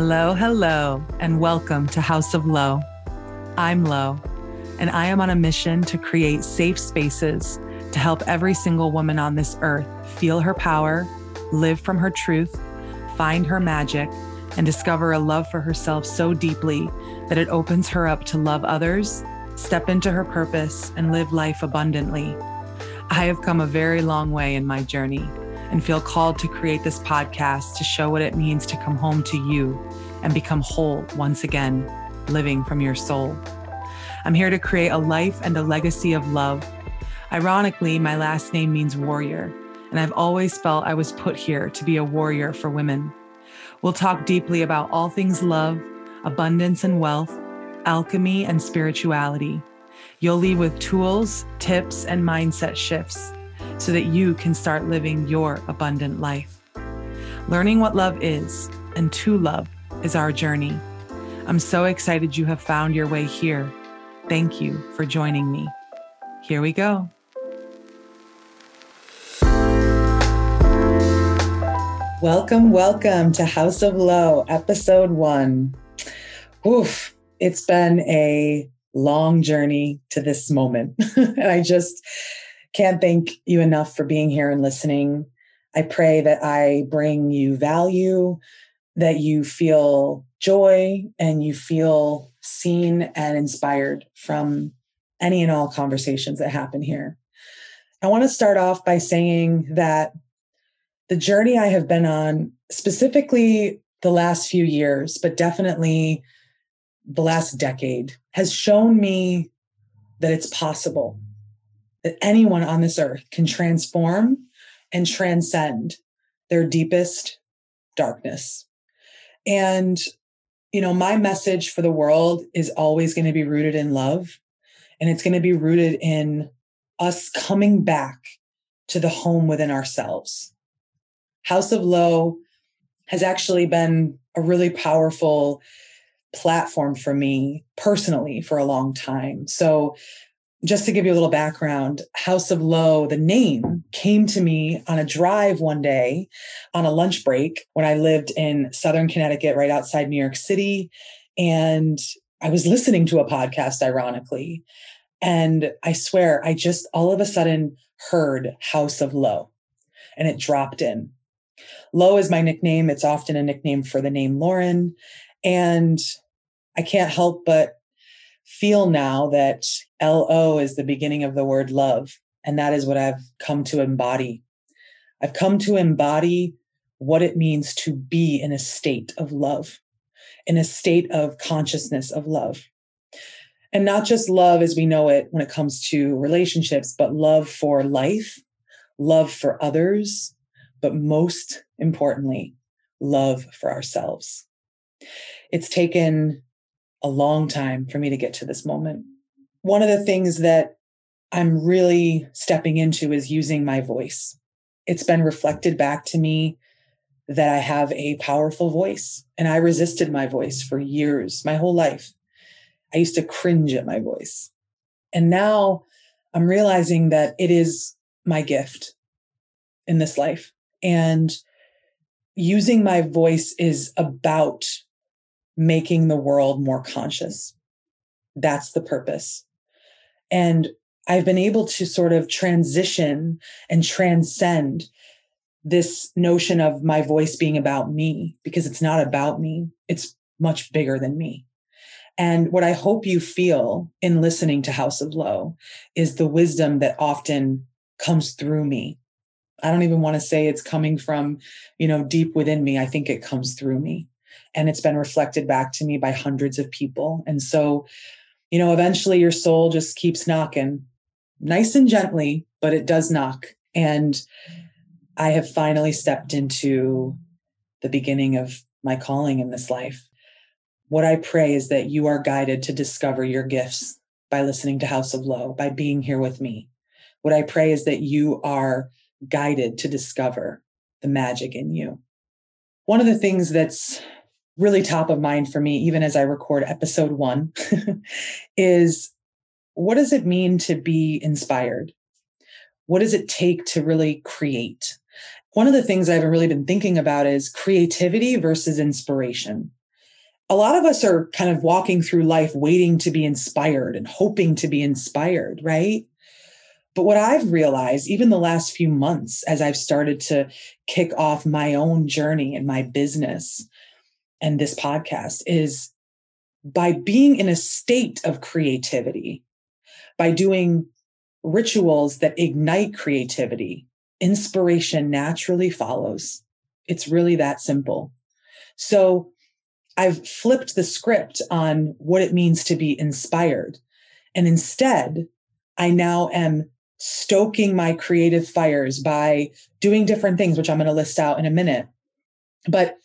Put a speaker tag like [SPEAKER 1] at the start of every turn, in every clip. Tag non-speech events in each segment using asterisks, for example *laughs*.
[SPEAKER 1] Hello, hello, and welcome to House of Lo. I'm Lo, and I am on a mission to create safe spaces to help every single woman on this earth feel her power, live from her truth, find her magic, and discover a love for herself so deeply that it opens her up to love others, step into her purpose, and live life abundantly. I have come a very long way in my journey and feel called to create this podcast to show what it means to come home to you and become whole once again, living from your soul. I'm here to create a life and a legacy of love. Ironically, my last name means warrior, and I've always felt I was put here to be a warrior for women. We'll talk deeply about all things love, abundance and wealth, alchemy and spirituality. You'll leave with tools, tips, and mindset shifts so that you can start living your abundant life. Learning what love is and to love is our journey. I'm so excited you have found your way here. Thank you for joining me. Here we go. Welcome, welcome to House of Lo, episode one. Oof, it's been a long journey to this moment. *laughs* and I just can't thank you enough for being here and listening. I pray that I bring you value, that you feel joy, and you feel seen and inspired from any and all conversations that happen here. I want to start off by saying that the journey I have been on, specifically the last few years, but definitely the last decade, has shown me that it's possible that anyone on this earth can transform and transcend their deepest darkness. And, you know, my message for the world is always going to be rooted in love. And it's going to be rooted in us coming back to the home within ourselves. House of Lo has actually been a really powerful platform for me personally for a long time. So just to give you a little background, House of Lo, the name came to me on a drive one day on a lunch break when I lived in Southern Connecticut, right outside New York City. And I was listening to a podcast, ironically. And I swear, I just all of a sudden heard House of Lo and it dropped in. Lo is my nickname. It's often a nickname for the name Lauren. And I can't help but feel now that LO is the beginning of the word love. And that is what I've come to embody. I've come to embody what it means to be in a state of love, in a state of consciousness of love. And not just love as we know it when it comes to relationships, but love for life, love for others, but most importantly, love for ourselves. It's taken a long time for me to get to this moment. One of the things that I'm really stepping into is using my voice. It's been reflected back to me that I have a powerful voice, and I resisted my voice for years, my whole life. I used to cringe at my voice. And now I'm realizing that it is my gift in this life. And using my voice is about making the world more conscious. That's the purpose. And I've been able to sort of transition and transcend this notion of my voice being about me because it's not about me. It's much bigger than me. And what I hope you feel in listening to House of Lo is the wisdom that often comes through me. I don't even want to say it's coming from, you know, deep within me. I think it comes through me and it's been reflected back to me by hundreds of people. And so, you know, eventually your soul just keeps knocking nice and gently, but it does knock. And I have finally stepped into the beginning of my calling in this life. What I pray is that you are guided to discover your gifts by listening to House of Lo, by being here with me. What I pray is that you are guided to discover the magic in you. One of the things that's really top of mind for me, even as I record episode one, *laughs* is what does it mean to be inspired? What does it take to really create? One of the things I've really been thinking about is creativity versus inspiration. a lot of us are kind of walking through life waiting to be inspired and hoping to be inspired, right? But what I've realized, even the last few months, as I've started to kick off my own journey and my business and this podcast, is by being in a state of creativity, by doing rituals that ignite creativity, inspiration naturally follows. It's really that simple. So I've flipped the script on what it means to be inspired. And instead, I now am stoking my creative fires by doing different things, which I'm going to list out in a minute. But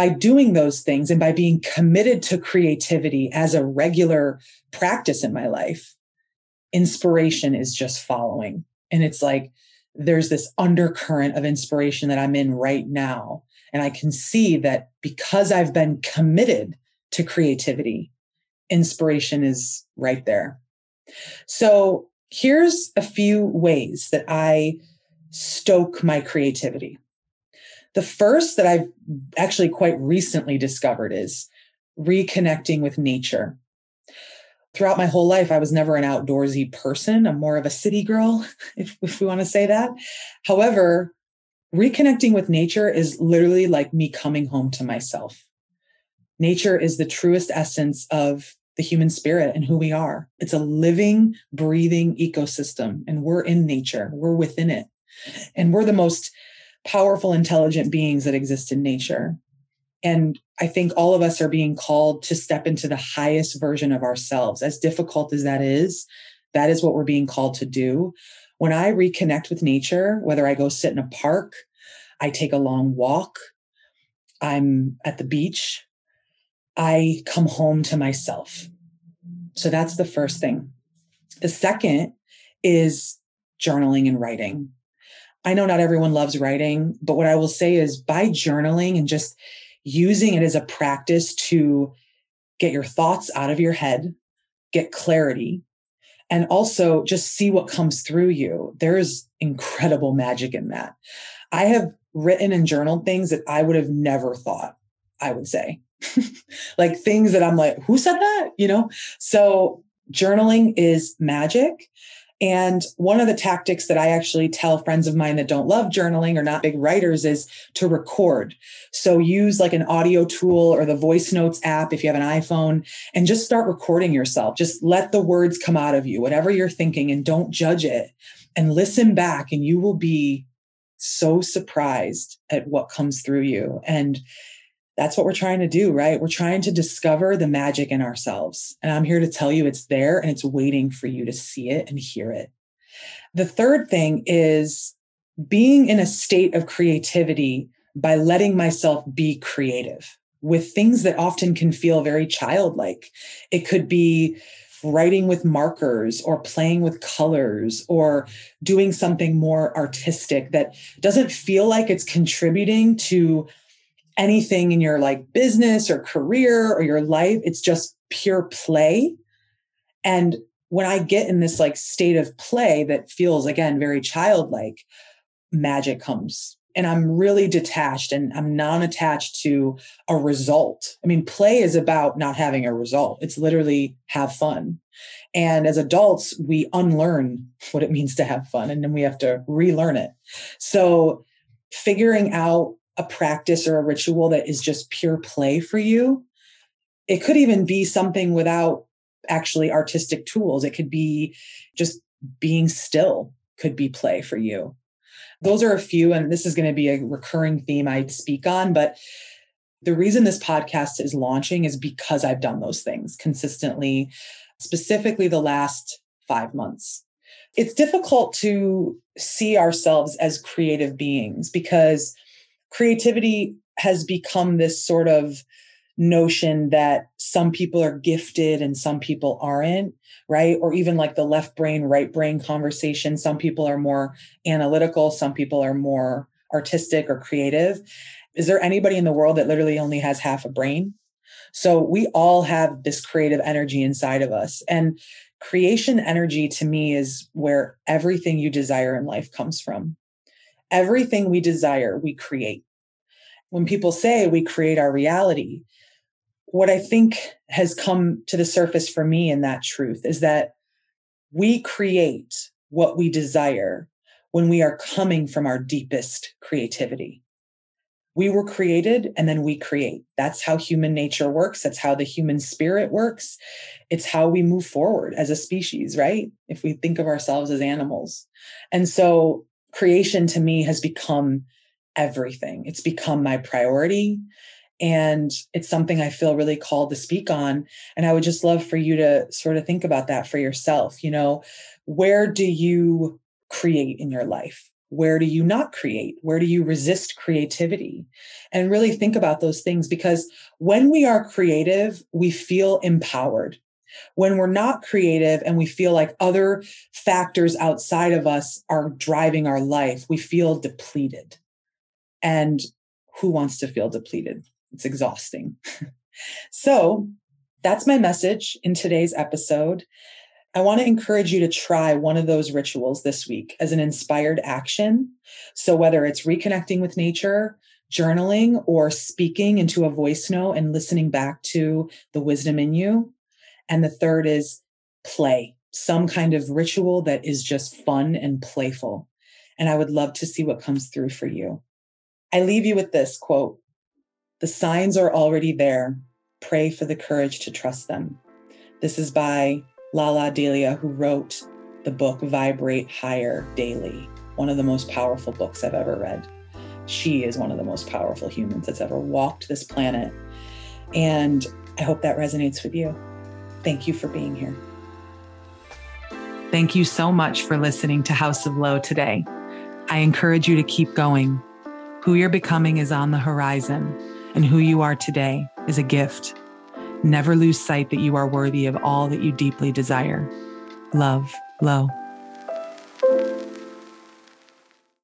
[SPEAKER 1] by doing those things and by being committed to creativity as a regular practice in my life, inspiration is just following. And it's like there's this undercurrent of inspiration that I'm in right now and I can see that because I've been committed to creativity, inspiration is right there. So here's a few ways that I stoke my creativity. The first that I've actually quite recently discovered is reconnecting with nature. Throughout my whole life, I was never an outdoorsy person. I'm more of a city girl, *laughs* if, if we want to say that. However, reconnecting with nature is literally like me coming home to myself. Nature is the truest essence of the human spirit and who we are. It's a living, breathing ecosystem, and we're in nature, we're within it. And we're the most powerful, intelligent beings that exist in nature. And I think all of us are being called to step into the highest version of ourselves. As difficult as that is, that is what we're being called to do when I reconnect with nature, whether I go sit in a park, I take a long walk, I'm at the beach, I come home to myself. So that's the first thing. The second is journaling and writing. I know not everyone loves writing, but what I will say is by journaling and just using it as a practice to get your thoughts out of your head, get clarity, and also just see what comes through you. There is incredible magic in that. I have written and journaled things that I would have never thought I would say. *laughs* like things that I'm like, who said that? You know? So journaling is magic. And one of the tactics that I actually tell friends of mine that don't love journaling or not big writers is to record. So use like an audio tool or the voice notes app if you have an iPhone and just start recording yourself. Just let the words come out of you, whatever you're thinking, and don't judge it and listen back, and you will be so surprised at what comes through you. And that's what we're trying to do, right? We're trying to discover the magic in ourselves. And I'm here to tell you it's there and it's waiting for you to see it and hear it. The third thing is being in a state of creativity by letting myself be creative with things that often can feel very childlike. It could be writing with markers or playing with colors or doing something more artistic that doesn't feel like it's contributing to anything in your like business or career or your life. It's just pure play. And when I get in this like state of play that feels again very childlike, magic comes. And I'm really detached and I'm non attached to a result. I mean, play is about not having a result, it's literally have fun. And as adults, we unlearn what it means to have fun and then we have to relearn it. So, figuring out a practice or a ritual that is just pure play for you. It could even be something without actually artistic tools. It could be just being still, could be play for you. Those are a few, and this is going to be a recurring theme I speak on. But the reason this podcast is launching is because I've done those things consistently, specifically the last five months. It's difficult to see ourselves as creative beings because creativity has become this sort of notion that some people are gifted and some people aren't, right? Or even like the left brain, right brain conversation. Some people are more analytical, some people are more artistic or creative. Is there anybody in the world that literally only has half a brain? So we all have this creative energy inside of us. And creation energy to me is where everything you desire in life comes from everything we desire, we create. When people say we create our reality, what I think has come to the surface for me in that truth is that we create what we desire when we are coming from our deepest creativity. We were created and then we create. That's how human nature works. That's how the human spirit works. It's how we move forward as a species, right? If we think of ourselves as animals. And so creation to me has become everything. It's become my priority. And it's something I feel really called to speak on. And I would just love for you to sort of think about that for yourself. You know, where do you create in your life? Where do you not create? Where do you resist creativity? And really think about those things because when we are creative, we feel empowered. When we're not creative and we feel like other factors outside of us are driving our life, we feel depleted. And who wants to feel depleted? It's exhausting. *laughs* so that's my message in today's episode. I want to encourage you to try one of those rituals this week as an inspired action. So, whether it's reconnecting with nature, journaling, or speaking into a voice note and listening back to the wisdom in you. And the third is play, some kind of ritual that is just fun and playful. And I would love to see what comes through for you. I leave you with this quote The signs are already there. Pray for the courage to trust them. This is by Lalah Delia, who wrote the book Vibrate Higher Daily, one of the most powerful books I've ever read. She is one of the most powerful humans that's ever walked this planet. And I hope that resonates with you. Thank you for being here. Thank you so much for listening to House of Lo today. I encourage you to keep going. Who you're becoming is on the horizon, and who you are today is a gift. Never lose sight that you are worthy of all that you deeply desire. Love, Lo.